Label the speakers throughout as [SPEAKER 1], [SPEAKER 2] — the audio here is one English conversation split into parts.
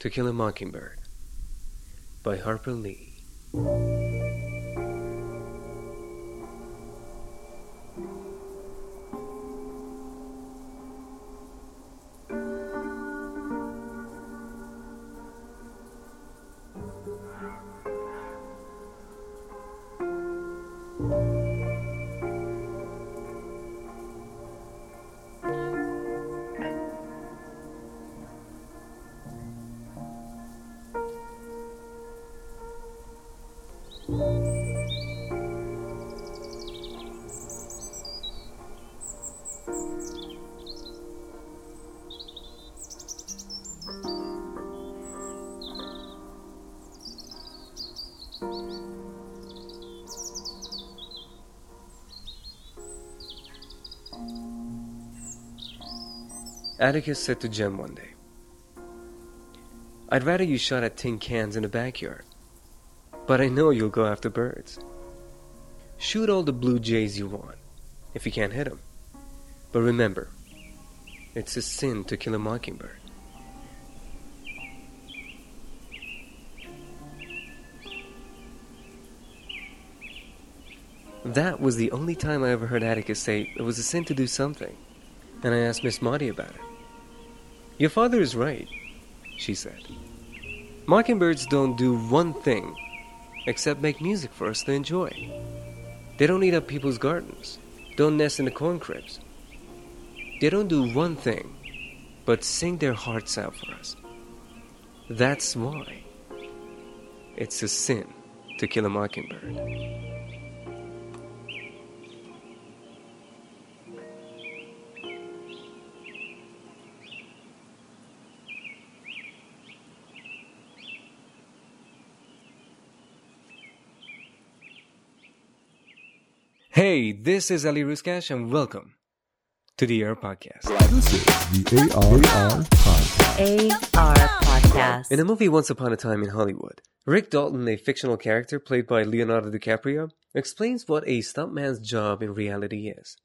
[SPEAKER 1] To Kill a Mockingbird by Harper Lee. Atticus said to Jem one day, I'd rather you shot at tin cans in the backyard, but I know you'll go after birds. Shoot all the blue jays you want, if you can't hit 'em. But remember, it's a sin to kill a mockingbird. That was the only time I ever heard Atticus say it was a sin to do something, and I asked Miss Maudie about it. Your father is right, she said. Mockingbirds don't do one thing except make music for us to enjoy. They don't eat up people's gardens, don't nest in the corn cribs. They don't do one thing but sing their hearts out for us. That's why it's a sin to kill a mockingbird. Hey, this is Ali Ruskash and welcome to the Air Podcast.
[SPEAKER 2] This is the ARR Podcast.
[SPEAKER 3] AR Podcast.
[SPEAKER 1] In the movie Once Upon a Time in Hollywood, Rick Dalton, a fictional character played by Leonardo DiCaprio, explains what a stuntman's job in reality is.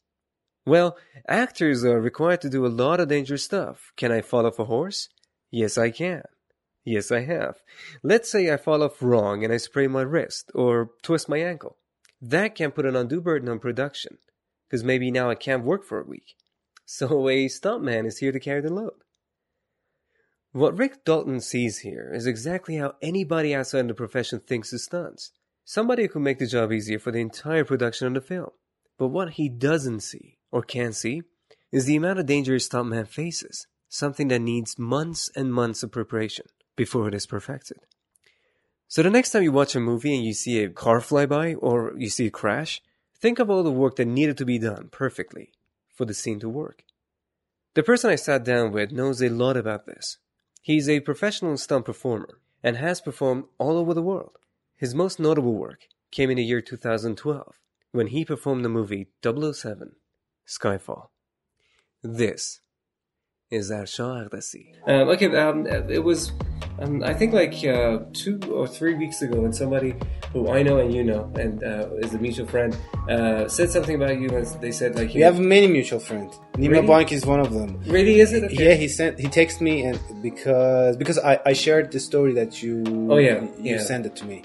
[SPEAKER 1] Well, actors are required to do a lot of dangerous stuff. Can I fall off a horse? Yes, I can. Yes, I have. Let's say I fall off wrong and I sprain my wrist or twist my ankle. That can put an undue burden on production, because maybe now I can't work for a week. So a stuntman is here to carry the load. What Rick Dalton sees here is exactly how anybody outside the profession thinks of stunts. Somebody who could make the job easier for the entire production of the film. But what he doesn't see, or can't see, is the amount of danger a stuntman faces, something that needs months and months of preparation before it is perfected. So the next time you watch a movie and you see a car fly by or you see a crash, think of all the work that needed to be done perfectly for the scene to work. The person I sat down with knows a lot about this. He's a professional stunt performer and has performed all over the world. His most notable work came in the year 2012 when he performed the movie 007 Skyfall. This is Arsha Aghdasi. Um, okay, um, it was, um, I think, like uh, two or three weeks ago when somebody who I know and you know and uh, is a mutual friend uh, said something about you and they said like
[SPEAKER 4] We have many mutual friends. Nima
[SPEAKER 1] Really?
[SPEAKER 4] Bank is one of them.
[SPEAKER 1] really is it? Okay.
[SPEAKER 4] Yeah, he sent he texted me and because because I, I shared the story that you
[SPEAKER 1] Oh, yeah,
[SPEAKER 4] you
[SPEAKER 1] yeah.
[SPEAKER 4] sent it to me,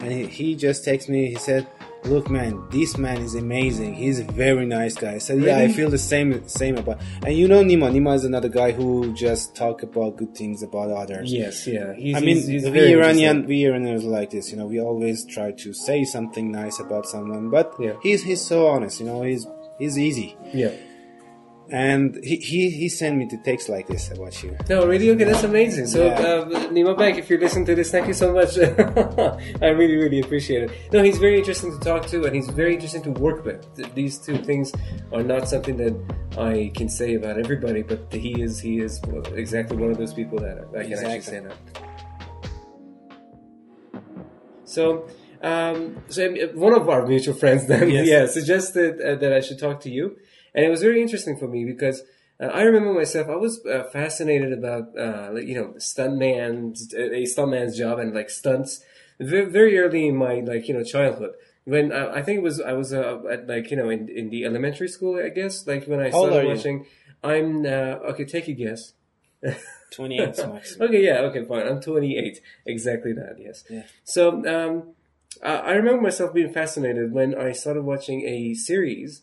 [SPEAKER 4] and he, he just texted me. He said, "Look, man, this man is amazing. He's a very nice guy." I said, "Yeah, I feel the same same about." And you know, Nima. Nima is another guy who just talk about good things about others.
[SPEAKER 1] Yes, yeah. He's,
[SPEAKER 4] I mean,
[SPEAKER 1] he's, he's
[SPEAKER 4] we Iranian, we Iranians like this, you know. We always try to say something nice about someone, but
[SPEAKER 1] Yeah.
[SPEAKER 4] he's he's so honest, you know. He's he's easy,
[SPEAKER 1] Yeah.
[SPEAKER 4] And he he, he sent me the text like this about you.
[SPEAKER 1] No, really? Okay, that's amazing. So,
[SPEAKER 4] Yeah.
[SPEAKER 1] uh, Nima Bank, if you're listening to this, thank you so much. I really, really appreciate it. No, he's very interesting to talk to, and he's very interesting to work with. Th- These two things are not something that I can say about everybody, but he is he is exactly one of those people that I can actually say that. So, um, so one of our mutual friends then,
[SPEAKER 4] Yes.
[SPEAKER 1] yeah, suggested uh, that I should talk to you, and it was very interesting for me because uh, I remember myself. I was uh, fascinated about, uh, like, you know, stuntman's a stuntman's job and like stunts very, very early in my like you know childhood. When uh, I think it was I was uh, at like you know in in the elementary school, I guess. Like when I
[SPEAKER 4] How
[SPEAKER 1] started watching, I'm uh, okay. Take a guess.
[SPEAKER 4] 28
[SPEAKER 1] okay, yeah, okay, fine. I'm 28. Exactly that, yes.
[SPEAKER 4] Yeah.
[SPEAKER 1] So, um, I I remember myself being fascinated when I started watching a series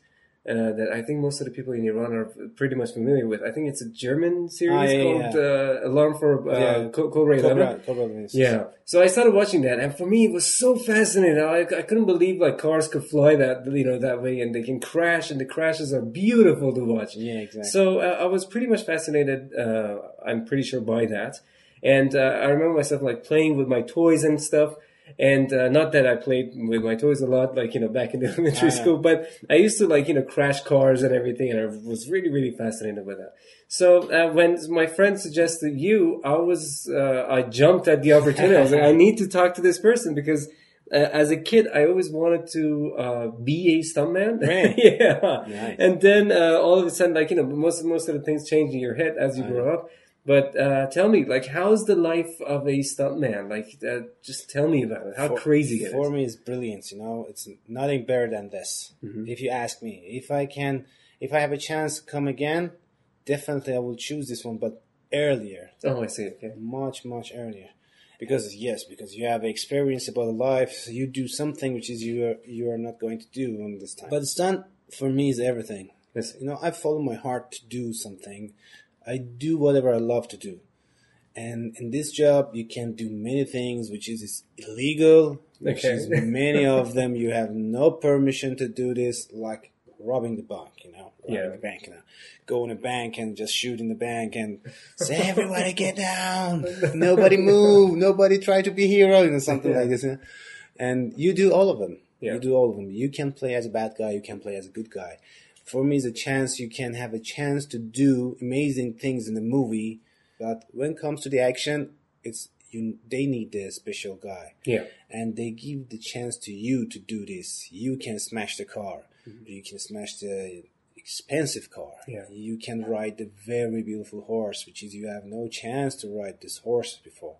[SPEAKER 1] uh, that I think most of the people in Iran are pretty much familiar with. I think it's a German series
[SPEAKER 4] Ah, yeah,
[SPEAKER 1] called
[SPEAKER 4] yeah.
[SPEAKER 1] Uh, Alarm for uh,
[SPEAKER 4] Yeah.
[SPEAKER 1] Co- Cobra 11.
[SPEAKER 4] Cobra, Cobra
[SPEAKER 1] Yeah. So I started watching that, and for me, it was so fascinating. I, I couldn't believe like cars could fly that you know that way, and they can crash, and the crashes are beautiful to watch.
[SPEAKER 4] Yeah, exactly.
[SPEAKER 1] So uh, I was pretty much fascinated. Uh, I'm pretty sure by that, and uh, I remember myself like playing with my toys and stuff. And uh, not that I played with my toys a lot, like you know, back in elementary
[SPEAKER 4] Ah, yeah.
[SPEAKER 1] school, but I used to like you know crash cars and everything, and I was really really fascinated with that. So uh, when my friend suggested you, I was uh, I jumped at the opportunity. I was like, I need to talk to this person because uh, as a kid, I always wanted to uh, be a stuntman.
[SPEAKER 4] Really?
[SPEAKER 1] yeah.
[SPEAKER 4] Nice.
[SPEAKER 1] And then uh, all of a sudden, like you know, most most of the things change in your head as you
[SPEAKER 4] Oh,
[SPEAKER 1] grow up. But uh, tell me, like, how's the life of a stuntman? Like, uh, just tell me about it. How
[SPEAKER 4] For-
[SPEAKER 1] crazy it is.
[SPEAKER 4] For me, it's brilliant. You know, it's nothing better than this.
[SPEAKER 1] Mm-hmm.
[SPEAKER 4] If you ask me, if I can, if I have a chance to come again, definitely I will choose this one, but earlier,
[SPEAKER 1] Oh, I see. Okay.
[SPEAKER 4] much much earlier. Because yes, because you have experience about life, so you do something which is you are you are not going to do on this time. But stunt for me is everything.
[SPEAKER 1] Yes.
[SPEAKER 4] You know, I follow my heart to do something. I do whatever I love to do. And in this job, you can do many things, which is illegal. Which
[SPEAKER 1] Okay.
[SPEAKER 4] is many of them you have no permission to do this, like robbing the bank. You know, robbing
[SPEAKER 1] Yeah.
[SPEAKER 4] the bank. You know, go in a bank and just shoot in the bank and say, "Everybody get down! Nobody move! Nobody try to be hero!" You know, something like this. You know? And you do all of them.
[SPEAKER 1] Yeah.
[SPEAKER 4] You do all of them. You can play as a bad guy. You can play as a good guy for me it's a chance you can have a chance to do amazing things in the movie but when it comes to the action it's you they need the special guy.
[SPEAKER 1] Yeah.
[SPEAKER 4] and they give the chance to you to do this. You can smash the car. Mm-hmm. You can smash the expensive car.
[SPEAKER 1] Yeah.
[SPEAKER 4] you can ride the very beautiful horse which is you have no chance to ride this horse before.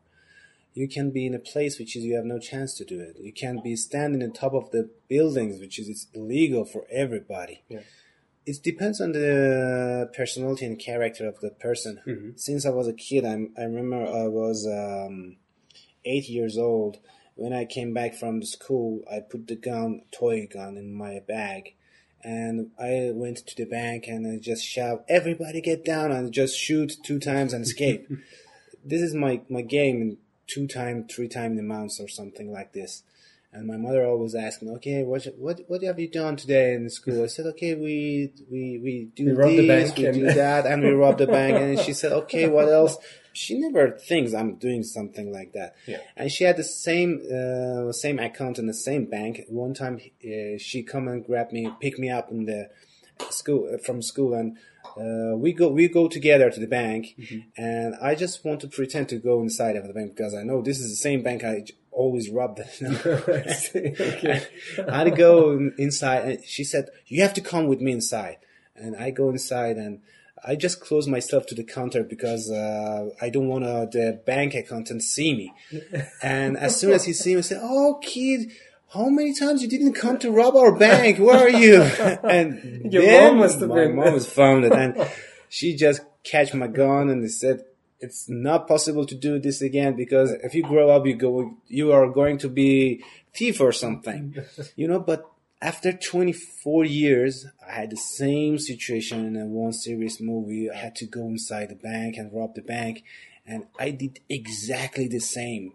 [SPEAKER 4] You can be in a place which is you have no chance to do it. You can be standing on top of the buildings which is it's illegal for everybody.
[SPEAKER 1] Yeah.
[SPEAKER 4] It depends on the personality and character of the person.
[SPEAKER 1] Mm-hmm.
[SPEAKER 4] Since I was a kid, I'm, I remember I was um, eight years old. When I came back from the school, I put the gun, toy gun, in my bag, and I went to the bank and I just shout, "Everybody get down!" and just shoot two times and escape. this is my my game in two time, three time the amounts or something like this. And my mother always asked me, "Okay, what what what have you done today in school?" I said, "Okay, we we we do
[SPEAKER 1] We robbed the
[SPEAKER 4] this,
[SPEAKER 1] bank
[SPEAKER 4] we
[SPEAKER 1] and-
[SPEAKER 4] do that, and we robbed the bank." And she said, "Okay, what else?" She never thinks I'm doing something like that.
[SPEAKER 1] Yeah.
[SPEAKER 4] And she had the same uh, same account in the same bank. One time, uh, she come and grab me, pick me up in the school uh, from school, and uh, we go we go together to the bank. And I just want to pretend to go inside of the bank because I know this is the same bank I always. You know?
[SPEAKER 1] I. Okay.
[SPEAKER 4] I go inside, and she said, "You have to come with me inside." And I go inside, and I just close myself to the counter because uh, I don't want uh, the bank accountant see me. And as soon as he see me, he said, "Oh, kid." How many times you didn't come to rob our bank? Where are you? And
[SPEAKER 1] Your mom must have
[SPEAKER 4] my
[SPEAKER 1] been-
[SPEAKER 4] mom was found it, and she just catch my gun and they said, "It's not possible to do this again because if you grow up, you go, you are going to be thief or something, you know." But after 24 years, I had the same situation in a one serious movie. I had to go inside the bank and rob the bank, and I did exactly the same.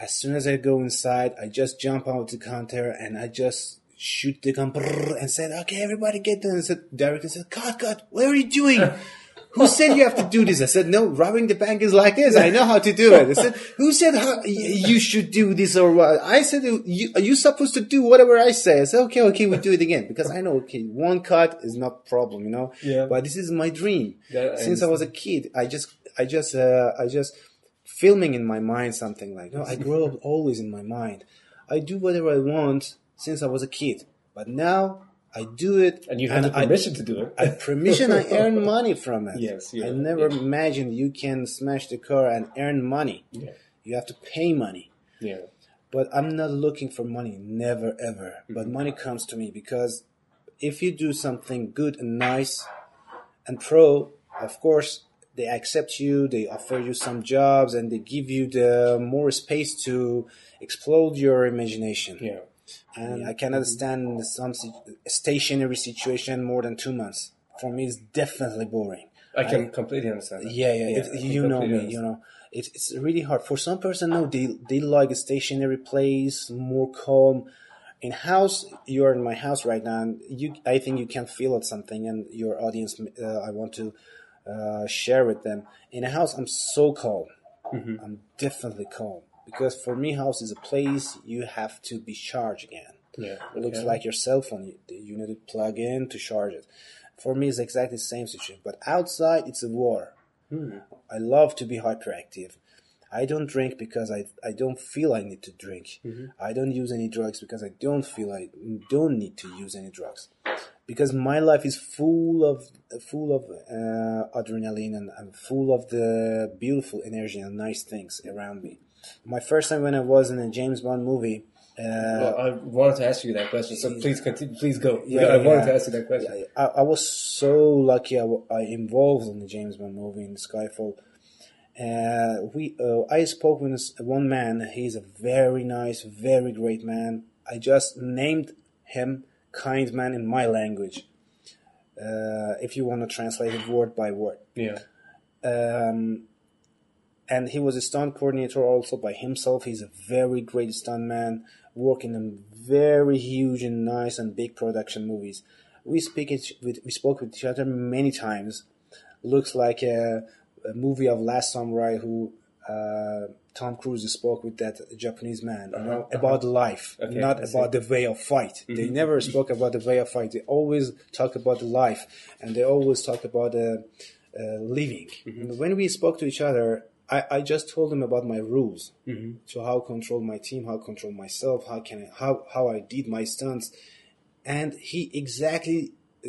[SPEAKER 4] As soon as I go inside, I just jump out the counter and I just shoot the gun and said, "Okay, everybody get down." And said, director said, "Cut, cut! What are you doing?" Who said you have to do this? I said, no, robbing the bank is like this. I know how to do it. I said, who said how, you should do this or what? I said, you, are you supposed to do whatever I say? I said, okay, okay, we do it again. Because I know, okay, one cut is not problem, you know?
[SPEAKER 1] Yeah.
[SPEAKER 4] But this is my dream.
[SPEAKER 1] Yeah, I
[SPEAKER 4] Since I was a kid, I just, I just, uh, I just filming in my mind something like, no, I grow up always in my mind. I do whatever I want since I was a kid. But now I do it.
[SPEAKER 1] And you have the
[SPEAKER 4] I-
[SPEAKER 1] permission to do it.
[SPEAKER 4] I permission. I earn money from it.
[SPEAKER 1] Yes, yeah,
[SPEAKER 4] I never
[SPEAKER 1] yeah.
[SPEAKER 4] imagined you can smash the car and earn money.
[SPEAKER 1] Yeah.
[SPEAKER 4] You have to pay money.
[SPEAKER 1] Yeah.
[SPEAKER 4] But I'm not looking for money. Never ever. But
[SPEAKER 1] Mm-hmm.
[SPEAKER 4] money comes to me because if you do something good and nice and pro, of course, they accept you, they offer you some jobs, and they give you the more space to explode your imagination.
[SPEAKER 1] Yeah.
[SPEAKER 4] And I cannot stand some stationary situation more than two months. For me, it's definitely boring.
[SPEAKER 1] I can completely understand that.
[SPEAKER 4] Yeah, yeah.
[SPEAKER 1] I
[SPEAKER 4] it, you know me. You know, it's it's really hard for some person. No, they they like a stationary place, more calm. In house, you are in my house right now. And you, I think you can feel it something, and your audience. Uh, I want to uh, share with them. In a house, I'm so calm.
[SPEAKER 1] Mm-hmm.
[SPEAKER 4] I'm definitely calm because for me, house is a place you have to be charged again.
[SPEAKER 1] Yeah.
[SPEAKER 4] It looks like your cell phone. You, you need to plug in to charge it. For me, it's exactly the same situation. But outside, it's a war. I love to be hyperactive. I don't drink because I, I don't feel I need to drink. I don't use any drugs because I don't feel I don't need to use any drugs. Because my life is full of full of uh, adrenaline and I'm full of the beautiful energy and nice things around me. My first time when I was in a James Bond movie, uh,
[SPEAKER 1] Well, I wanted to ask you that question, so please continue. Please go.
[SPEAKER 4] Yeah,
[SPEAKER 1] I wanted
[SPEAKER 4] yeah.
[SPEAKER 1] to ask you that question.
[SPEAKER 4] I, I was so lucky I, I involved in the James Bond movie in Skyfall. Uh, we uh, I spoke with one man. He's a very nice, very great man. I just named him kind man in my language. Uh, if you want to translate it word by word.
[SPEAKER 1] Yeah.
[SPEAKER 4] Um, and he was a stunt coordinator also by himself. He's a very great stunt man, working in very huge and nice and big production movies. We speak it with we spoke with each other many times. Looks like a, a movie of Last Samurai who uh, Tom Cruise spoke with that Japanese man, you know, about life,
[SPEAKER 1] Uh-huh, Okay,
[SPEAKER 4] not.
[SPEAKER 1] Mm-hmm.
[SPEAKER 4] about the way of fight. They never spoke about the way of fight. They always talk about the life, and they always talk about uh, uh, living.
[SPEAKER 1] Mm-hmm.
[SPEAKER 4] When we spoke to each other, I, I just told him about my rules,
[SPEAKER 1] Mm-hmm.
[SPEAKER 4] so how control my team, how control myself, how can I, how how I did my stunts, and he exactly uh,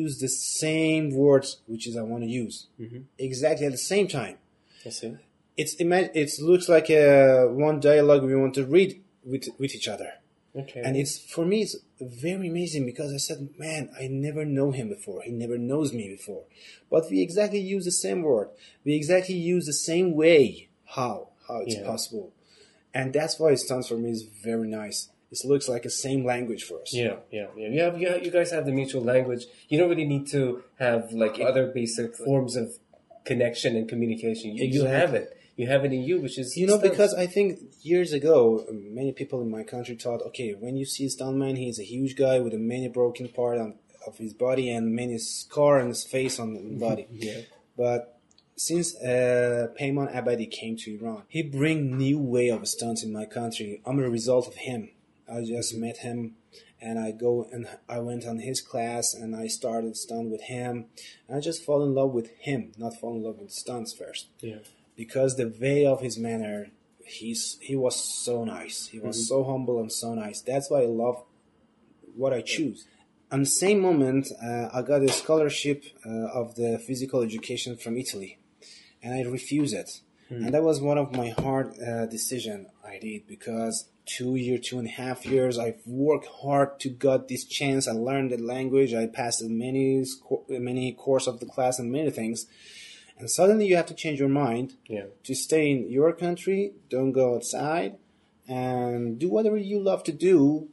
[SPEAKER 4] used the same words which is I want to use
[SPEAKER 1] Mm-hmm.
[SPEAKER 4] exactly at the same time
[SPEAKER 1] I see.
[SPEAKER 4] it's it looks like a one dialogue we want to read with with each other
[SPEAKER 1] Okay.
[SPEAKER 4] and it's for me it's very amazing because i said man i never know him before he never knows me before but we exactly use the same word we exactly use the same way how how it's
[SPEAKER 1] Yeah.
[SPEAKER 4] possible and that's why it stands for me is very nice it looks like the same language for us
[SPEAKER 1] Yeah, yeah, yeah. You have, you have, you guys have the mutual language. You don't really need to have like other basic forms of connection and communication. You, you have it. You have it in you, which is
[SPEAKER 4] You know, because I think years ago, many people in my country thought, okay, when you see a stuntman, he's a huge guy with a many broken part on, of his body and many scar on his face on the body.
[SPEAKER 1] Yeah.
[SPEAKER 4] But since uh, Payman Abadi came to Iran, he bring new way of stunts in my country. I'm a result of him. I just met him, and I go and I went on his class, and I started stunt with him. And I just fall in love with him, not fall in love with stunts first
[SPEAKER 1] yeah.
[SPEAKER 4] Because the way of his manner he's he was so nice. He was so humble and so nice. That's why i love what i choose. On the same moment uh, i got a scholarship uh, of the physical education from italy and i refused it. And that was one of my hard uh, decision i did because two year two and a half years i've worked hard to got this chance. I learned the language. I passed many many course of the class and many things and suddenly you have to change your mind
[SPEAKER 1] Yeah.
[SPEAKER 4] to stay in your country, don't go outside, and do whatever you love to do.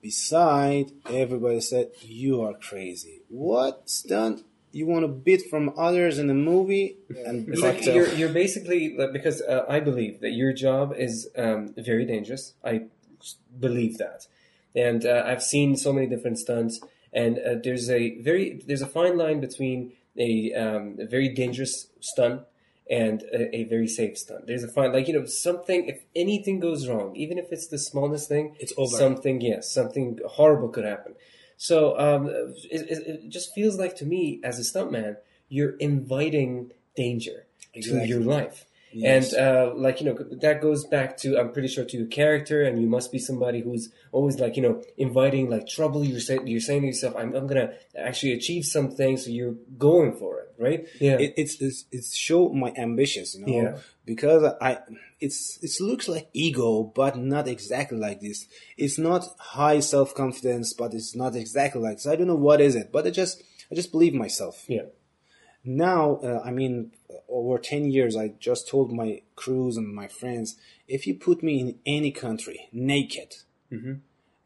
[SPEAKER 4] Beside, everybody said you are crazy. What stunt you want to beat from others in the movie and
[SPEAKER 1] It's like you're, you're basically because uh, I believe that your job is um, very dangerous. I believe that, and uh, I've seen so many different stunts, and uh, there's a very there's a fine line between a, um, a very dangerous stunt and a, a very safe stunt. There's a fine like you know something if anything goes wrong, even if it's the smallest thing,
[SPEAKER 4] It's over.
[SPEAKER 1] Something yes, something horrible could happen. So um, it, it, it just feels like to me as a stuntman, you're inviting danger
[SPEAKER 4] Exactly.
[SPEAKER 1] to your life.
[SPEAKER 4] Yes.
[SPEAKER 1] And uh, like you know, that goes back to I'm pretty sure to your character, and you must be somebody who's always like you know inviting like trouble. You're saying you're saying to yourself, I'm, I'm gonna actually achieve something, so you're going for it, right? Yeah,
[SPEAKER 4] it, it's, it's it's show my ambitions, you know,
[SPEAKER 1] Yeah.
[SPEAKER 4] because I it's it looks like ego, but not exactly like this. It's not high self confidence, but it's not exactly like this. I don't know what is it, but I just I just believe myself.
[SPEAKER 1] yeah,
[SPEAKER 4] Now, uh, I mean, over 10 years, I just told my crews and my friends if you put me in any country naked,
[SPEAKER 1] Mm-hmm.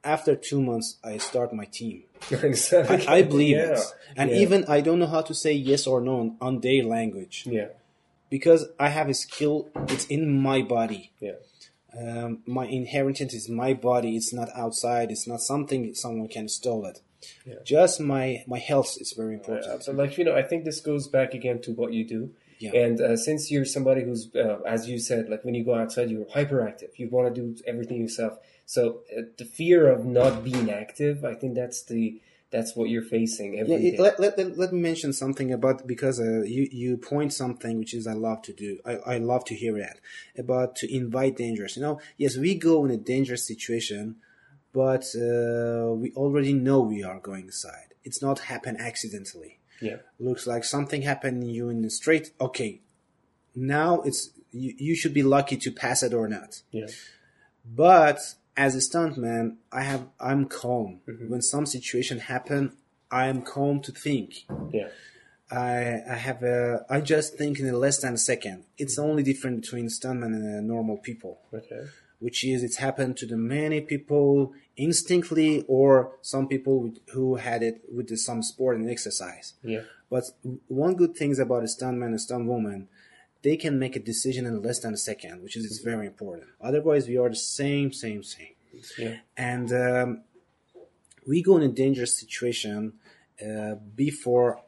[SPEAKER 4] after two months, I start my team.
[SPEAKER 1] exactly.
[SPEAKER 4] I, I believe
[SPEAKER 1] yeah.
[SPEAKER 4] it. And
[SPEAKER 1] Yeah.
[SPEAKER 4] even I don't know how to say yes or no on, their language
[SPEAKER 1] Yeah.
[SPEAKER 4] because I have a skill, it's in my body.
[SPEAKER 1] Yeah.
[SPEAKER 4] Um, my inheritance is my body. It's not outside. It's not something someone can steal it.
[SPEAKER 1] Yeah.
[SPEAKER 4] Just my my health is very important.
[SPEAKER 1] Yeah, so like you know, I think this goes back again to what you do.
[SPEAKER 4] Yeah.
[SPEAKER 1] And uh, since you're somebody who's, uh, as you said, like when you go outside, you're hyperactive. You want to do everything yourself. So uh, the fear of not being active, I think that's the that's what you're facing every
[SPEAKER 4] Yeah,
[SPEAKER 1] day.
[SPEAKER 4] let, let, let, let me mention something about because uh, you you point something which is I love to do. I, I love to hear that about to invite dangers. You know, yes, we go in a dangerous situation, but uh, we already know we are going inside. It's not happen accidentally.
[SPEAKER 1] Yeah.
[SPEAKER 4] Looks like something happened to you in the street. Okay, now it's you, you should be lucky to pass it or not.
[SPEAKER 1] Yeah.
[SPEAKER 4] But as a stuntman, I have I'm calm
[SPEAKER 1] Mm-hmm.
[SPEAKER 4] when some situation happen. I am calm to think.
[SPEAKER 1] Yeah.
[SPEAKER 4] I I have a I just think in less than a second. It's the only difference between stuntman and uh, normal people,
[SPEAKER 1] Okay.
[SPEAKER 4] Which is it's happened to the many people instinctively, or some people with, who had it with the, some sport and exercise.
[SPEAKER 1] Yeah.
[SPEAKER 4] But one good thing is about a stuntman and stunt woman, they can make a decision in less than a second, which is it's very important. Otherwise, we are the same, same, same.
[SPEAKER 1] Yeah.
[SPEAKER 4] And um, we go in a dangerous situation uh, before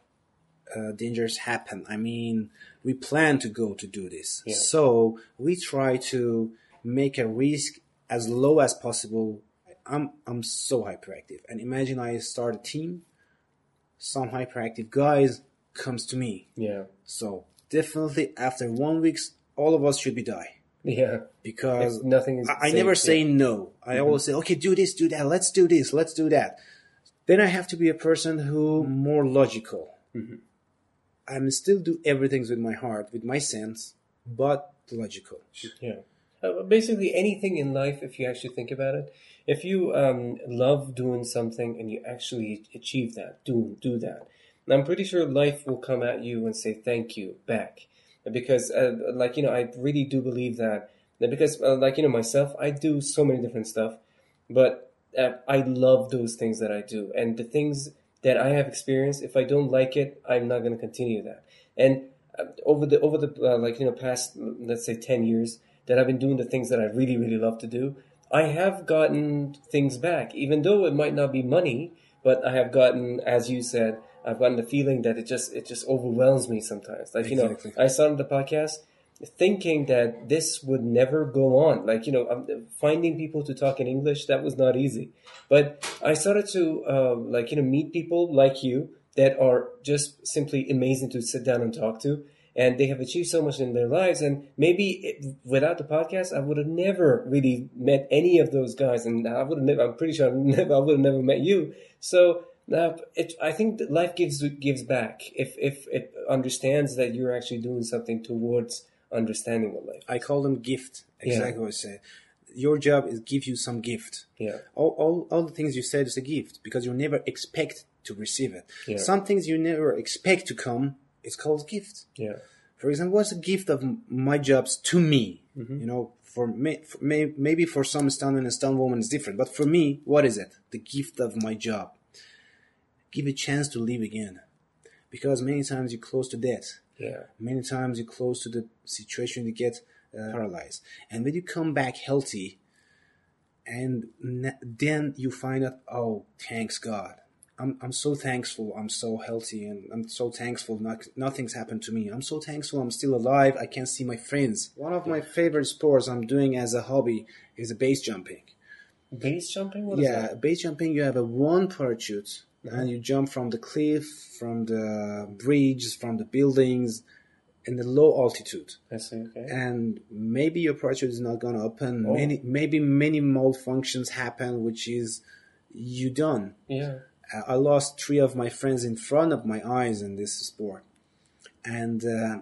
[SPEAKER 4] uh, dangers happen. I mean, we plan to go to do this,
[SPEAKER 1] Yeah.
[SPEAKER 4] so we try to make a risk as low as possible. I'm I'm so hyperactive, and imagine I start a team. Some hyperactive guys comes to me,
[SPEAKER 1] Yeah.
[SPEAKER 4] so definitely after one weeks, all of us should be die
[SPEAKER 1] Yeah.
[SPEAKER 4] because
[SPEAKER 1] If nothing is
[SPEAKER 4] I, I never
[SPEAKER 1] yeah.
[SPEAKER 4] say no. I always say, okay, do this, do that, let's do this, let's do that. Then I have to be a person who more logical.
[SPEAKER 1] Mm-hmm.
[SPEAKER 4] I'm still do everything with my heart, with my sense, but logical.
[SPEAKER 1] Yeah. Uh, basically, anything in life, if you actually think about it, if you um, love doing something and you actually achieve that, do do that, and I'm pretty sure life will come at you and say thank you back, because uh, like you know, I really do believe that. Because uh, like you know myself, I do so many different stuff, but uh, I love those things that I do, and the things that I have experienced. If I don't like it, I'm not going to continue that. And uh, over the over the uh, like you know past let's say ten years that I've been doing the things that I really really love to do, I have gotten things back, even though it might not be money. But I have gotten, as you said, I've gotten the feeling that it just it just overwhelms me sometimes. Like you know, I started the podcast thinking that this would never go on. Like, you know, finding people to talk in English, that was not easy. But I started to, uh, like, you know, meet people like you that are just simply amazing to sit down and talk to. And they have achieved so much in their lives. And maybe it, without the podcast, I would have never really met any of those guys. And I would have never, I'm pretty sure I, never, I would have never met you. So, uh, it, I think that life gives gives back if if it understands that you're actually doing something towards understanding what life.
[SPEAKER 4] I call them gift.
[SPEAKER 1] Yeah.
[SPEAKER 4] Exactly what I said. Your job is give you some gift.
[SPEAKER 1] Yeah,
[SPEAKER 4] All, all, all the things you said is a gift because you never expect to receive it.
[SPEAKER 1] Yeah.
[SPEAKER 4] Some things you never expect to come, it's called gift.
[SPEAKER 1] yeah,
[SPEAKER 4] For example, what's the gift of my jobs to me?
[SPEAKER 1] Mm-hmm.
[SPEAKER 4] You know, for me, for may, maybe for some stuntman and stunt woman is different, but for me, what is it? The gift of my job. Give a chance to live again, because many times you're close to death.
[SPEAKER 1] yeah,
[SPEAKER 4] Many times you're close to the situation you get uh, paralyzed, and when you come back healthy, and then you find out, oh, thanks God. I'm, I'm so thankful I'm so healthy and I'm so thankful not, nothing's happened to me. I'm so thankful I'm still alive. I can see my friends. One of my favorite sports I'm doing as a hobby is a base jumping.
[SPEAKER 1] base jumping. What is
[SPEAKER 4] yeah, base jumping, you have a one parachute and you jump from the cliff, from the bridge, from the buildings in the low altitude.
[SPEAKER 1] I see. Okay.
[SPEAKER 4] And maybe your parachute is not going to open.
[SPEAKER 1] Oh.
[SPEAKER 4] Many, maybe many malfunctions happen, which is you done.
[SPEAKER 1] Yeah.
[SPEAKER 4] I lost three of my friends in front of my eyes in this sport. And uh,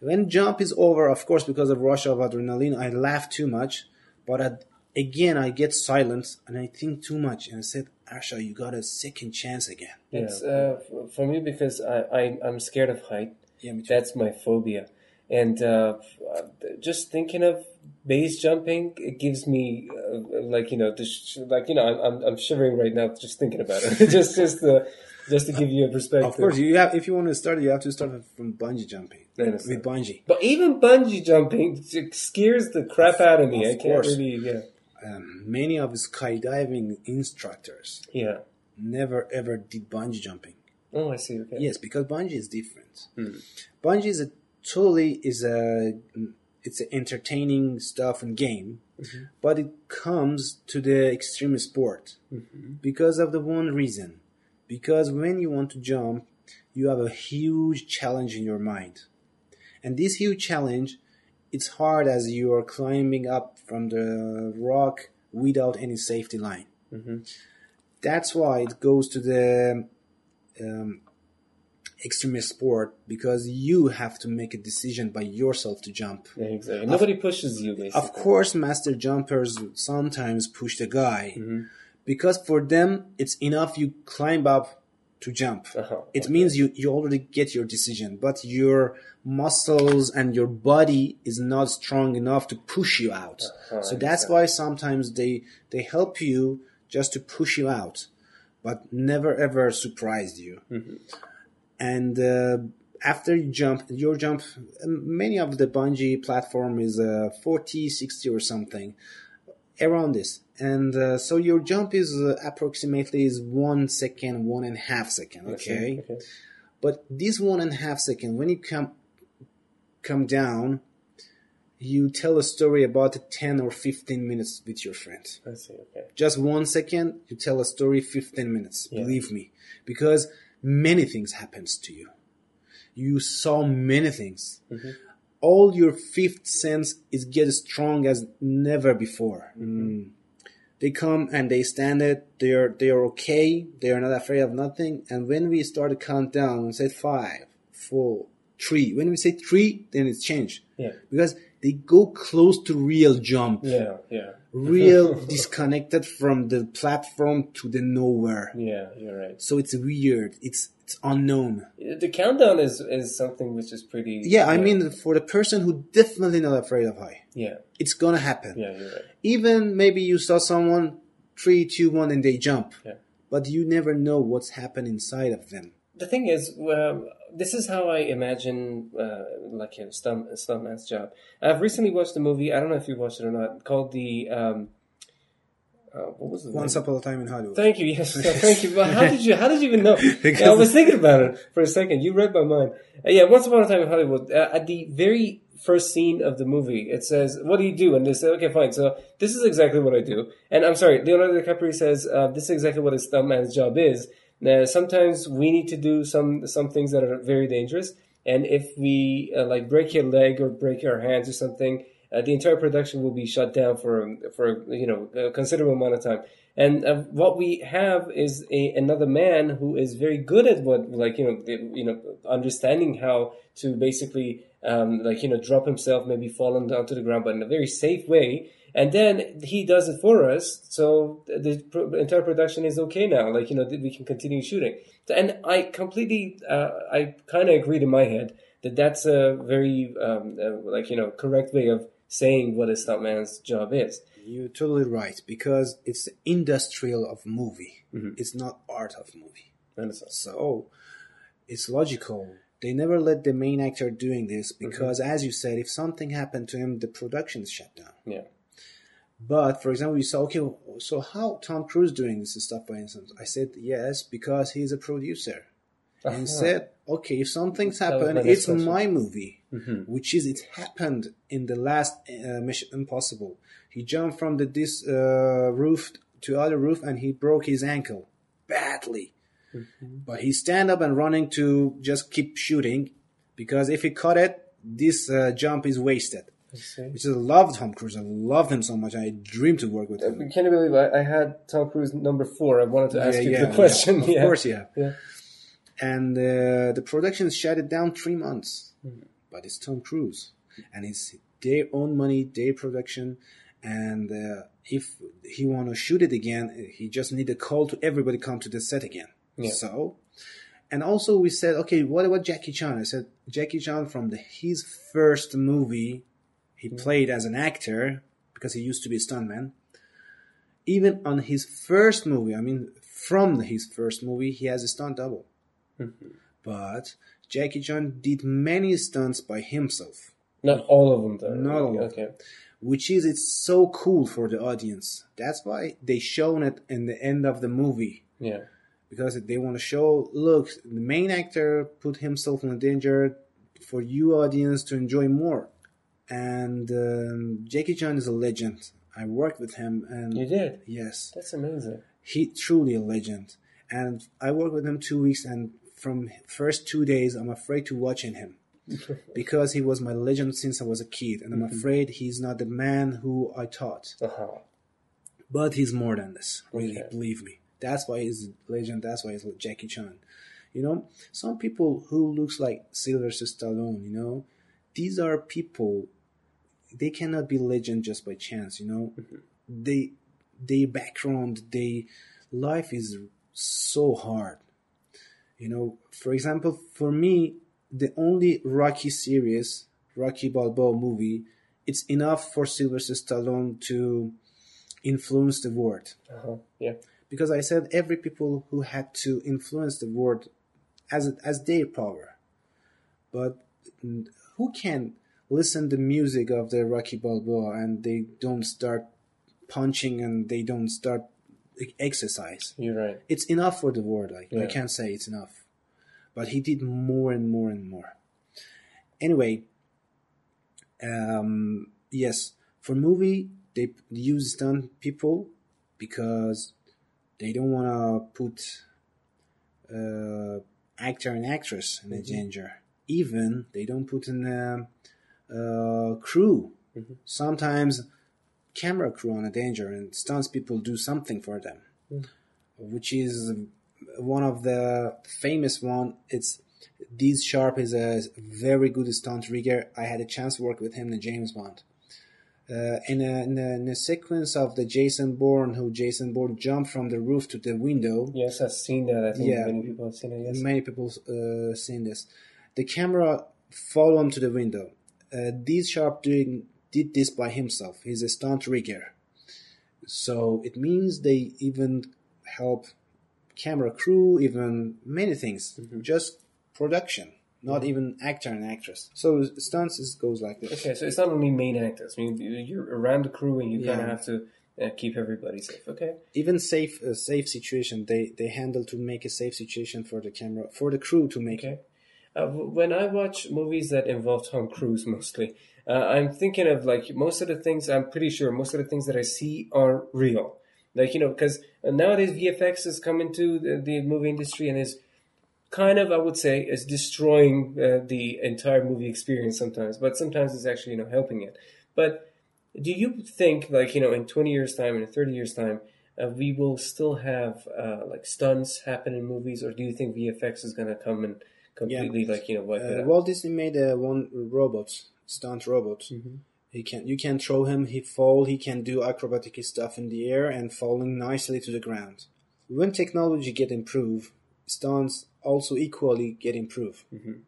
[SPEAKER 4] when jump is over, of course, because of rush of adrenaline, I laugh too much. But at, again, I get silent and I think too much. And I said, Arsha, you got a second chance again.
[SPEAKER 1] It's uh, for me because I, I I'm scared of height.
[SPEAKER 4] Yeah, me too.
[SPEAKER 1] That's my phobia, and uh, uh, just thinking of base jumping it gives me uh, like you know this like you know I'm, I'm shivering right now just thinking about it. just just uh, just to give you a perspective.
[SPEAKER 4] Of course, you have. If you want to start, you have to start from bungee jumping with bungee.
[SPEAKER 1] But even bungee jumping scares the crap out of me.
[SPEAKER 4] Of
[SPEAKER 1] I can't
[SPEAKER 4] course.
[SPEAKER 1] really yeah
[SPEAKER 4] Um, many of skydiving instructors
[SPEAKER 1] yeah.
[SPEAKER 4] never ever did bungee jumping.
[SPEAKER 1] Oh, I see. Okay.
[SPEAKER 4] Yes, because bungee is different.
[SPEAKER 1] Hmm.
[SPEAKER 4] Bungee is a totally is a it's an entertaining stuff and game,
[SPEAKER 1] Mm-hmm.
[SPEAKER 4] but it comes to the extreme sport
[SPEAKER 1] Mm-hmm.
[SPEAKER 4] because of the one reason. Because when you want to jump, you have a huge challenge in your mind, and this huge challenge, it's hard as you are climbing up from the rock without any safety line.
[SPEAKER 1] Mhm.
[SPEAKER 4] That's why it goes to the um, extreme sport because you have to make a decision by yourself to jump.
[SPEAKER 1] Yeah, exactly. Nobody pushes you basically.
[SPEAKER 4] Of course, master jumpers sometimes push the guy
[SPEAKER 1] Mm-hmm.
[SPEAKER 4] because for them it's enough you climb up to jump.
[SPEAKER 1] Uh-huh,
[SPEAKER 4] It
[SPEAKER 1] okay.
[SPEAKER 4] means you, you already get your decision, but your muscles and your body is not strong enough to push you out.
[SPEAKER 1] Uh-huh,
[SPEAKER 4] so that's why sometimes they they help you just to push you out, but never ever surprise you.
[SPEAKER 1] Mm-hmm.
[SPEAKER 4] And uh, after you jump, your jump, many of the bungee platform is uh, 40, 60 or something around this. And uh, so your jump is uh, approximately is one second, one and a half second.
[SPEAKER 1] See.
[SPEAKER 4] Okay.
[SPEAKER 1] okay.
[SPEAKER 4] But this one and a half second, when you come come down, you tell a story about 10 or 15 minutes with your friend.
[SPEAKER 1] I see. Okay.
[SPEAKER 4] Just one second, you tell a story 15 minutes.
[SPEAKER 1] Yeah.
[SPEAKER 4] Believe me. Because many things happens to you. You saw many things.
[SPEAKER 1] Mm-hmm.
[SPEAKER 4] All your fifth sense is get strong as never before. Mm. They come and they stand it. They are they are okay. They are not afraid of nothing. And when we start to count down and say five, four, three. When we say three, then it's changed
[SPEAKER 1] Yeah.
[SPEAKER 4] because they go close to real jump
[SPEAKER 1] Yeah. Yeah.
[SPEAKER 4] Real disconnected from the platform to the nowhere.
[SPEAKER 1] Yeah. You're right.
[SPEAKER 4] So it's weird. It's it's unknown.
[SPEAKER 1] The countdown is is something which is pretty.
[SPEAKER 4] Yeah, I mean for the person who definitely not afraid of high,
[SPEAKER 1] Yeah.
[SPEAKER 4] it's gonna happen.
[SPEAKER 1] Yeah. You're right.
[SPEAKER 4] Even maybe you saw someone three, two, one, and they jump,
[SPEAKER 1] Yeah.
[SPEAKER 4] but you never know what's happened inside of them.
[SPEAKER 1] The thing is, um, this is how I imagine uh, like a stunt a stuntman's job. I've recently watched a movie. I don't know if you watched it or not. Called the. Um, uh, what was the
[SPEAKER 4] Once
[SPEAKER 1] name?
[SPEAKER 4] upon a time in Hollywood.
[SPEAKER 1] Thank you. Yes, thank you. But how did you? How did you even know? Yeah, I was thinking about it for a second. You read my mind. Uh, yeah, Once Upon a Time in Hollywood. Uh, at the very first scene of the movie, it says, "What do you do?" And they say, "Okay, fine. So this is exactly what I do." And I'm sorry, Leonardo DiCaprio says, uh, "This is exactly what a stuntman's job is." Now, sometimes we need to do some some things that are very dangerous, and if we uh, like break your leg or break your hands or something, uh, the entire production will be shut down for for you know a considerable amount of time. And uh, what we have is a, another man who is very good at what, like you know, the- you know, understanding how to basically, um, like you know, drop himself, maybe falling down to the ground, but in a very safe way. And then he does it for us, so the pro- entire production is okay now. Like you know, we can continue shooting. And I completely, uh, I kind of agreed in my head that that's a very, um, uh, like you know, correct way of saying what a stuntman's job is.
[SPEAKER 4] You're totally right because it's the industrial of movie.
[SPEAKER 1] Mm-hmm.
[SPEAKER 4] It's not art of movie. So it's logical. They never let the main actor doing this because, as you said, if something happened to him, the production is shut down.
[SPEAKER 1] Yeah.
[SPEAKER 4] But for example, you said, okay, so how Tom Cruise doing this stuff, for instance? I said yes because he's a producer. And he said, okay, if something's happened, it's
[SPEAKER 1] question.
[SPEAKER 4] my movie, which is it happened in the last uh, Mission Impossible. He jumped from the this uh, roof to other roof and he broke his ankle badly. But he stand up and running to just keep shooting because if he cut it, this uh, jump is wasted. Which is I love Tom Cruise. I love him so much. I dream to work with him.
[SPEAKER 1] Can you believe I, I had Tom Cruise number four? I wanted to ask
[SPEAKER 4] Yeah,
[SPEAKER 1] you
[SPEAKER 4] yeah,
[SPEAKER 1] the question.
[SPEAKER 4] yeah. Of
[SPEAKER 1] Yeah.
[SPEAKER 4] course, yeah.
[SPEAKER 1] Yeah.
[SPEAKER 4] And uh, the production shut it down three months.
[SPEAKER 1] Hmm.
[SPEAKER 4] But it's Tom Cruise. And it's their own money, their production. and uh, if he want to shoot it again, he just need a call to everybody come to the set again. So, and also we said, okay, what about Jackie Chan? I said Jackie Chan from the, his first movie, he played as an actor because he used to be a stuntman. Even on his first movie, I mean, from his first movie, he has a stunt double. Mm-hmm. But Jackie Chan did many stunts by himself
[SPEAKER 1] Not all of them, though.
[SPEAKER 4] Not all of
[SPEAKER 1] Okay.
[SPEAKER 4] which is it's so cool for the audience. That's why they shown it in the end of the movie
[SPEAKER 1] Yeah.
[SPEAKER 4] because they want to show, look, the main actor put himself in danger for you audience to enjoy more. And um, Jackie Chan is a legend. I worked with him, and
[SPEAKER 1] You did.
[SPEAKER 4] yes,
[SPEAKER 1] That's amazing.
[SPEAKER 4] he truly a legend. And I worked with him two weeks, and from first two days, I'm afraid to watching him because he was my legend since I was a kid, and I'm afraid he's not the man who I thought.
[SPEAKER 1] Uh-huh.
[SPEAKER 4] But he's more than this. Really,
[SPEAKER 1] Okay.
[SPEAKER 4] believe me. That's why he's a legend. That's why he's Jackie Chan. You know, some people who looks like Sylvester Stallone. You know, these are people. They cannot be legend just by chance. You know, they, their background, they life is so hard. You know, for example, for me, the only Rocky series, Rocky Balboa movie, it's enough for Sylvester Stallone to influence the world.
[SPEAKER 1] Uh-huh. Yeah.
[SPEAKER 4] Because I said every people who had to influence the world as as their power, but who can listen to the music of the Rocky Balboa and they don't start punching and they don't start exercise?
[SPEAKER 1] You're right.
[SPEAKER 4] it's enough for the world. I, I can't say it's enough, but he did more and more and more. Anyway, um, yes, for movie they use stunt people because they don't want to put uh, actor and actress in a danger. Even they don't put in a, uh crew. Sometimes camera crew on a danger and stunts people do something for them which is one of the famous one. It's Deez Sharp is a very good stunt rigger. I had a chance to work with him in James Bond. Uh, in, a, in, a, in a sequence of the Jason Bourne, who Jason Bourne jumped from the roof to the window.
[SPEAKER 1] Yes, I've seen that. I think
[SPEAKER 4] Yeah.
[SPEAKER 1] many people have seen it. Yes.
[SPEAKER 4] Many people uh, seen this. The camera followed him to the window. Uh, Deez Sharp doing, did this by himself. He's a stunt rigger. So it means they even help camera crew, even many things. Just production, not even actor and actress. So stunts is, goes like this.
[SPEAKER 1] Okay, so it's not only main actors. I mean, you're around the crew and you kind
[SPEAKER 4] Yeah.
[SPEAKER 1] of have to uh, keep everybody safe. Okay.
[SPEAKER 4] Even safe, a safe situation, they they handle to make a safe situation for the camera, for the crew to make
[SPEAKER 1] Okay. Uh, when I watch movies that involve Tom Cruise mostly, uh, I'm thinking of like most of the things. I'm pretty sure most of the things that I see are real. Like you know, because nowadays VFX has come into the, the movie industry and is kind of, I would say, is destroying uh, the entire movie experience sometimes. But sometimes it's actually you know helping it. But do you think like you know in 20 years time in 30 years time uh, we will still have uh, like stunts happen in movies or do you think vfx is going to come and completely like you know wipe it
[SPEAKER 4] Uh,
[SPEAKER 1] out
[SPEAKER 4] Walt Disney made uh, one robot, stunt robot.
[SPEAKER 1] Mm-hmm.
[SPEAKER 4] He can you can throw him, he fall, he can do acrobatic stuff in the air and falling nicely to the ground. When technology get improved, stunts also equally get improved.
[SPEAKER 1] Mm-hmm.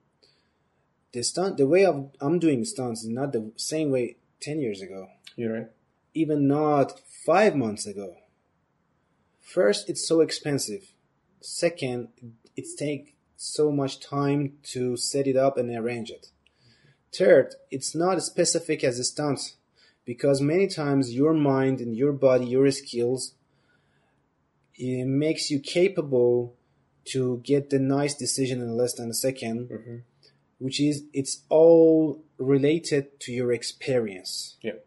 [SPEAKER 4] The stunt, the way of, I'm doing stunts is not the same way ten years ago,
[SPEAKER 1] you're right
[SPEAKER 4] even not five months ago. First, it's so expensive. Second, it takes so much time to set it up and arrange it. Third, it's not as specific as a stunt because many times your mind and your body, your skills, it makes you capable to get the nice decision in less than a 2nd which is it's all related to your experience.
[SPEAKER 1] yeah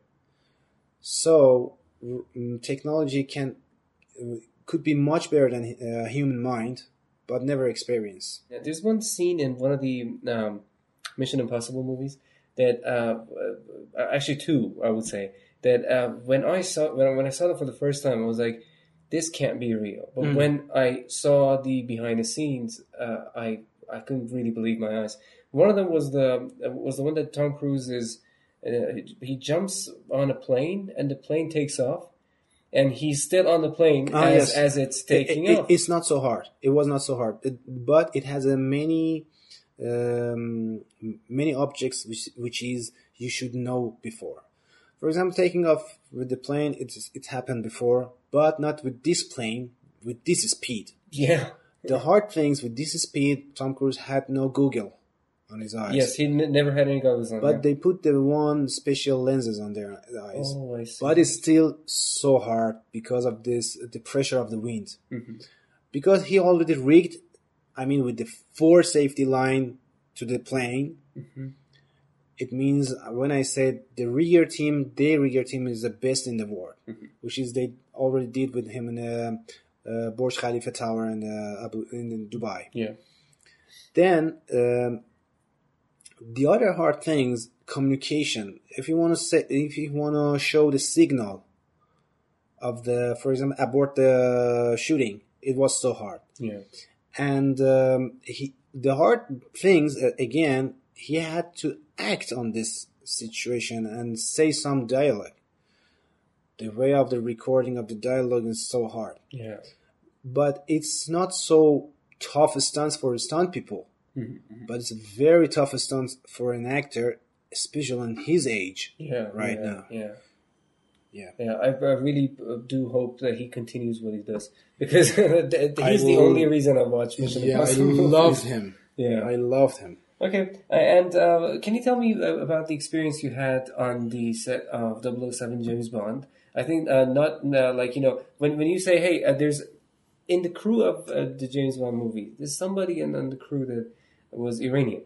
[SPEAKER 4] So mm, technology can uh, could be much better than uh, human mind, but never experienced.
[SPEAKER 1] Yeah, there's one scene in one of the um, Mission Impossible movies that uh, uh, actually two, I would say that uh, when I saw when I, when I saw them for the first time, I was like, "This can't be real." But when I saw the behind the scenes, uh, I I couldn't really believe my eyes. One of them was the was the one that Tom Cruise is uh, he jumps on a plane and the plane takes off, and he's still on the plane
[SPEAKER 4] Ah,
[SPEAKER 1] as
[SPEAKER 4] yes.
[SPEAKER 1] as it's taking
[SPEAKER 4] It- it-
[SPEAKER 1] off.
[SPEAKER 4] it's not so hard. It was not so hard, It- but it has a many um, many objects which which is you should know before. For example, taking off with the plane, it's it happened before, but not with this plane with this speed.
[SPEAKER 1] yeah.
[SPEAKER 4] The hard things with this speed, Tom Cruise had no Google on his eyes.
[SPEAKER 1] Yes, he n- never had any goggles on.
[SPEAKER 4] but
[SPEAKER 1] yeah.
[SPEAKER 4] they put the one special lenses on their eyes.
[SPEAKER 1] oh, I see.
[SPEAKER 4] But it's still so hard because of this the pressure of the wind. Because he already rigged, I mean, with the four safety line to the plane. It means when I said the rigger team, their rigger team is the best in the world, which is they already did with him in the uh, Burj Khalifa Tower in, uh, Abu, in Dubai.
[SPEAKER 1] yeah.
[SPEAKER 4] Then um, the other hard things, communication. If you want to say, if you want to show the signal of the, for example, abort the shooting, it was so hard.
[SPEAKER 1] Yeah.
[SPEAKER 4] And um, he, the hard things uh, again, he had to act on this situation and say some dialogue. The way of the recording of the dialogue is so hard
[SPEAKER 1] Yeah.
[SPEAKER 4] but it's not so tough stunts for stunt people.
[SPEAKER 1] Mm-hmm,
[SPEAKER 4] But it's a very tough stunt for an actor, especially in his age.
[SPEAKER 1] Yeah.
[SPEAKER 4] Right
[SPEAKER 1] yeah,
[SPEAKER 4] now.
[SPEAKER 1] Yeah.
[SPEAKER 4] Yeah.
[SPEAKER 1] Yeah, I, I really uh, do hope that he continues what he does because th- th-
[SPEAKER 4] I
[SPEAKER 1] he's the only reason I watch Mission Impossible.
[SPEAKER 4] I loved him.
[SPEAKER 1] Yeah.
[SPEAKER 4] I loved him.
[SPEAKER 1] Okay, uh, and uh, can you tell me uh, about the experience you had on the set of 007 James Bond? I think uh, not uh, like you know when when you say hey, uh, there's in the crew of uh, the James Bond movie, there's somebody in, on the crew that was Iranian.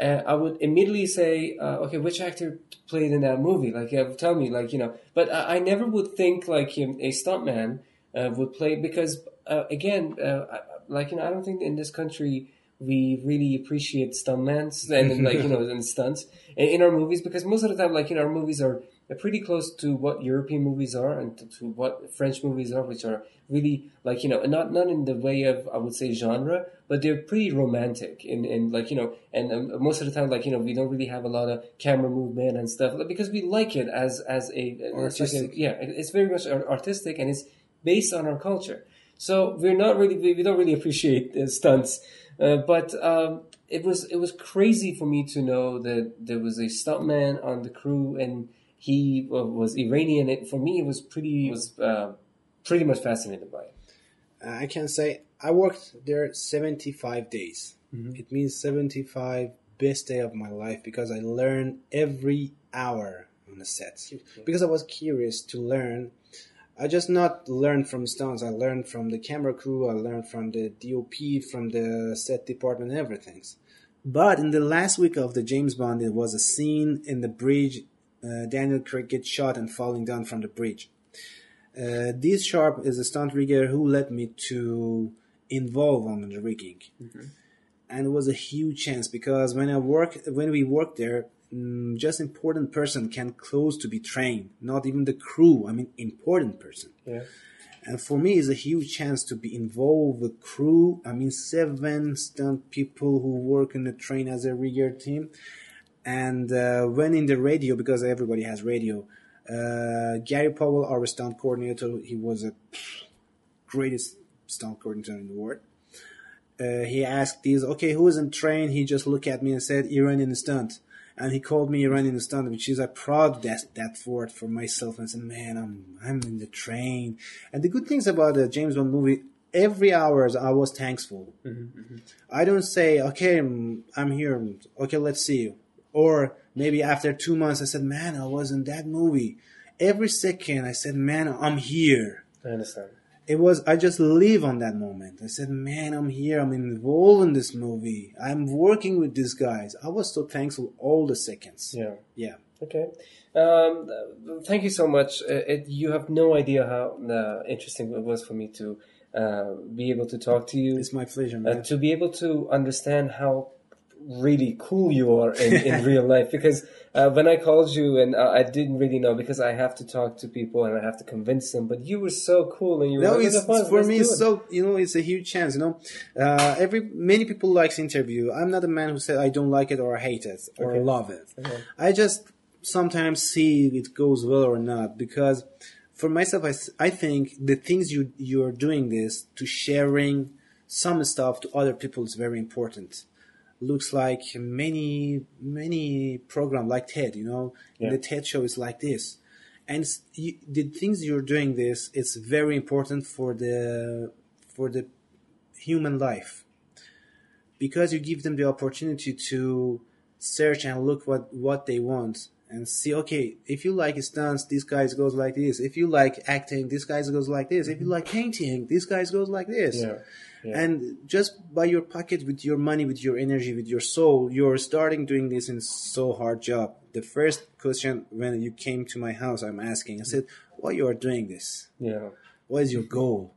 [SPEAKER 1] Uh, I would immediately say, uh, okay, which actor played in that movie? Like, uh, tell me, like you know. But I, I never would think like um, a stuntman uh, would play because uh, again, uh, I- like you know, I don't think in this country we really appreciate stuntmans and like you know and stunts in, in our movies because most of the time, like you know, our movies are are pretty close to what European movies are and to, to what French movies are, which are really like you know, not not in the way of I would say genre, but they're pretty romantic in in like you know, and um, most of the time, like you know, we don't really have a lot of camera movement and stuff like, because we like it as as a it's like a- yeah, it's very much artistic and it's based on our culture. So we're not really we, we don't really appreciate uh, stunts, uh, but um, it was it was crazy for me to know that there was a stuntman on the crew and he was Iranian. It, for me, it was pretty was uh, pretty much fascinated by it.
[SPEAKER 4] Uh, I can say I worked there 75 days. It means 75 best day of my life because I learned every hour on the set. Because I was curious to learn. I just not learned from stunts. I learned from the camera crew. I learned from the DOP, from the set department, and everything. But in the last week of the James Bond, there was a scene in the bridge. Uh, Daniel Craig gets shot and falling down from the bridge. Uh, this Sharp is a stunt rigger who led me to involve on the rigging, and it was a huge chance because when I work when we worked there, mm, just important person can close to be trained, not even the crew. I mean, important person.
[SPEAKER 1] Yeah.
[SPEAKER 4] And for me, it's a huge chance to be involved with crew. I mean, seven stunt people who work in the train as a rigger team. And uh, when in the radio, because everybody has radio, uh, Gary Powell, our stunt coordinator, he was a greatest stunt coordinator in the world. Uh, he asked these, okay, who is in train? He just looked at me and said, Iranian stunt. And he called me Iranian stunt, which is I proud that that word for myself. And I said, man, I'm I'm in the train. And the good things about the James Bond movie, every hours I was thankful. I don't say, okay, I'm here. Okay, let's see you. Or maybe after two months, I said, man, I was in that movie. Every second, I said, man, I'm here.
[SPEAKER 1] I understand.
[SPEAKER 4] It was, I just live on that moment. I said, man, I'm here. I'm involved in this movie. I'm working with these guys. I was so thankful all the seconds.
[SPEAKER 1] Yeah.
[SPEAKER 4] Yeah.
[SPEAKER 1] Okay. Um, uh, thank you so much. Uh, it, you have no idea how uh, interesting it was for me to uh, be able to talk to you,
[SPEAKER 4] It's my pleasure,
[SPEAKER 1] uh,
[SPEAKER 4] man.
[SPEAKER 1] to be able to understand how really cool you are in, in real life. Because uh, when I called you, and uh, I didn't really know because I have to talk to people and I have to convince them. But you were so cool, and you were
[SPEAKER 4] No,
[SPEAKER 1] like,
[SPEAKER 4] it's,
[SPEAKER 1] "Okay,
[SPEAKER 4] for me, it's
[SPEAKER 1] it."
[SPEAKER 4] so you know, it's a huge chance. You know, uh, every many people likes interview. I'm not a man who said I don't like it or I hate it or
[SPEAKER 1] Okay.
[SPEAKER 4] love it.
[SPEAKER 1] Okay.
[SPEAKER 4] I just sometimes see if it goes well or not because for myself, I, I think the things you you're doing this to sharing some stuff to other people is very important. Looks like many many program like TED, you know,
[SPEAKER 1] Yeah.
[SPEAKER 4] the TED show is like this, and you, the things you're doing this it's very important for the for the human life. Because you give them the opportunity to search and look what what they want and see okay if you like stunts this guy goes like this. If you like acting this guy goes like this. If you mm-hmm. like painting this guy goes like this.
[SPEAKER 1] Yeah. Yeah.
[SPEAKER 4] and just by your pocket with your money with your energy with your soul you're starting doing this in so hard job the first question when you came to my house i'm asking i said why you are doing this
[SPEAKER 1] Yeah.
[SPEAKER 4] what is your goal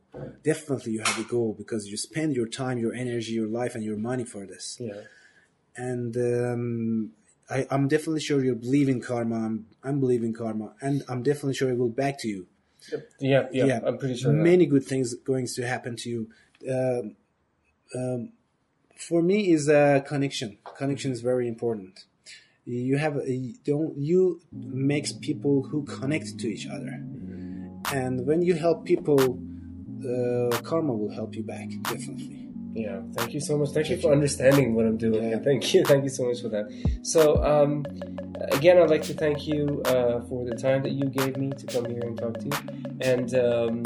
[SPEAKER 4] definitely you have a goal because you spend your time your energy your life and your money for this
[SPEAKER 1] Yeah.
[SPEAKER 4] and um, I, I'm definitely sure you believe in karma. I'm, I'm believing karma, and I'm definitely sure it will back to you.
[SPEAKER 1] Yeah. Yeah. I'm pretty sure. of that.
[SPEAKER 4] many good things going to happen to you. Um, um, for me, is a connection. Connection is very important. You have a, don't you makes people who connect to each other, and when you help people, uh, karma will help you back definitely.
[SPEAKER 1] Yeah, thank you so much. Thank you for understanding what I'm doing.
[SPEAKER 4] Yeah.
[SPEAKER 1] Thank you, thank you so much for that. So, um, again, I'd like to thank you uh, for the time that you gave me to come here and talk to you. And um,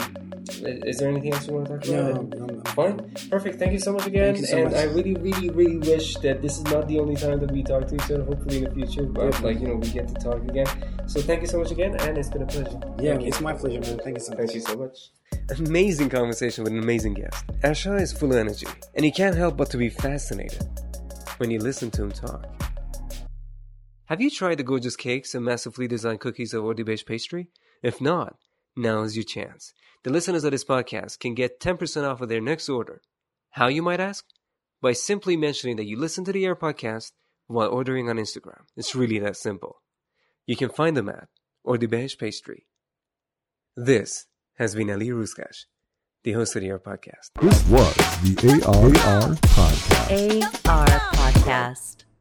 [SPEAKER 1] is there anything else you want to talk
[SPEAKER 4] No,
[SPEAKER 1] about?
[SPEAKER 4] I'm- I'm-
[SPEAKER 1] Fine, perfect. Thank you so much again.
[SPEAKER 4] Thank you so
[SPEAKER 1] and
[SPEAKER 4] much.
[SPEAKER 1] I really, really, really wish that this is not the only time that we talk to each other. Hopefully, in the future, but
[SPEAKER 4] Definitely.
[SPEAKER 1] like you know, we get to talk again. So, thank you so much again, and it's been a pleasure.
[SPEAKER 4] yeah,
[SPEAKER 1] Thank you.
[SPEAKER 4] it's my pleasure, man. Thank you so much.
[SPEAKER 1] Thank you so much.
[SPEAKER 5] Amazing conversation with an amazing guest. Arsha is full of energy, and you can't help but to be fascinated when you listen to him talk. Have you tried the gorgeous cakes and massively designed cookies of Ordi Beige Pastry? If not, now is your chance. The listeners of this podcast can get 10% off of their next order. How, you might ask? By simply mentioning that you listen to the Air Podcast while ordering on Instagram. It's really that simple. You can find them at or the Beige Pastry. This has been Ali Ruskash, the host of the Air Podcast.
[SPEAKER 2] This was the ARR Podcast.
[SPEAKER 3] AR Podcast.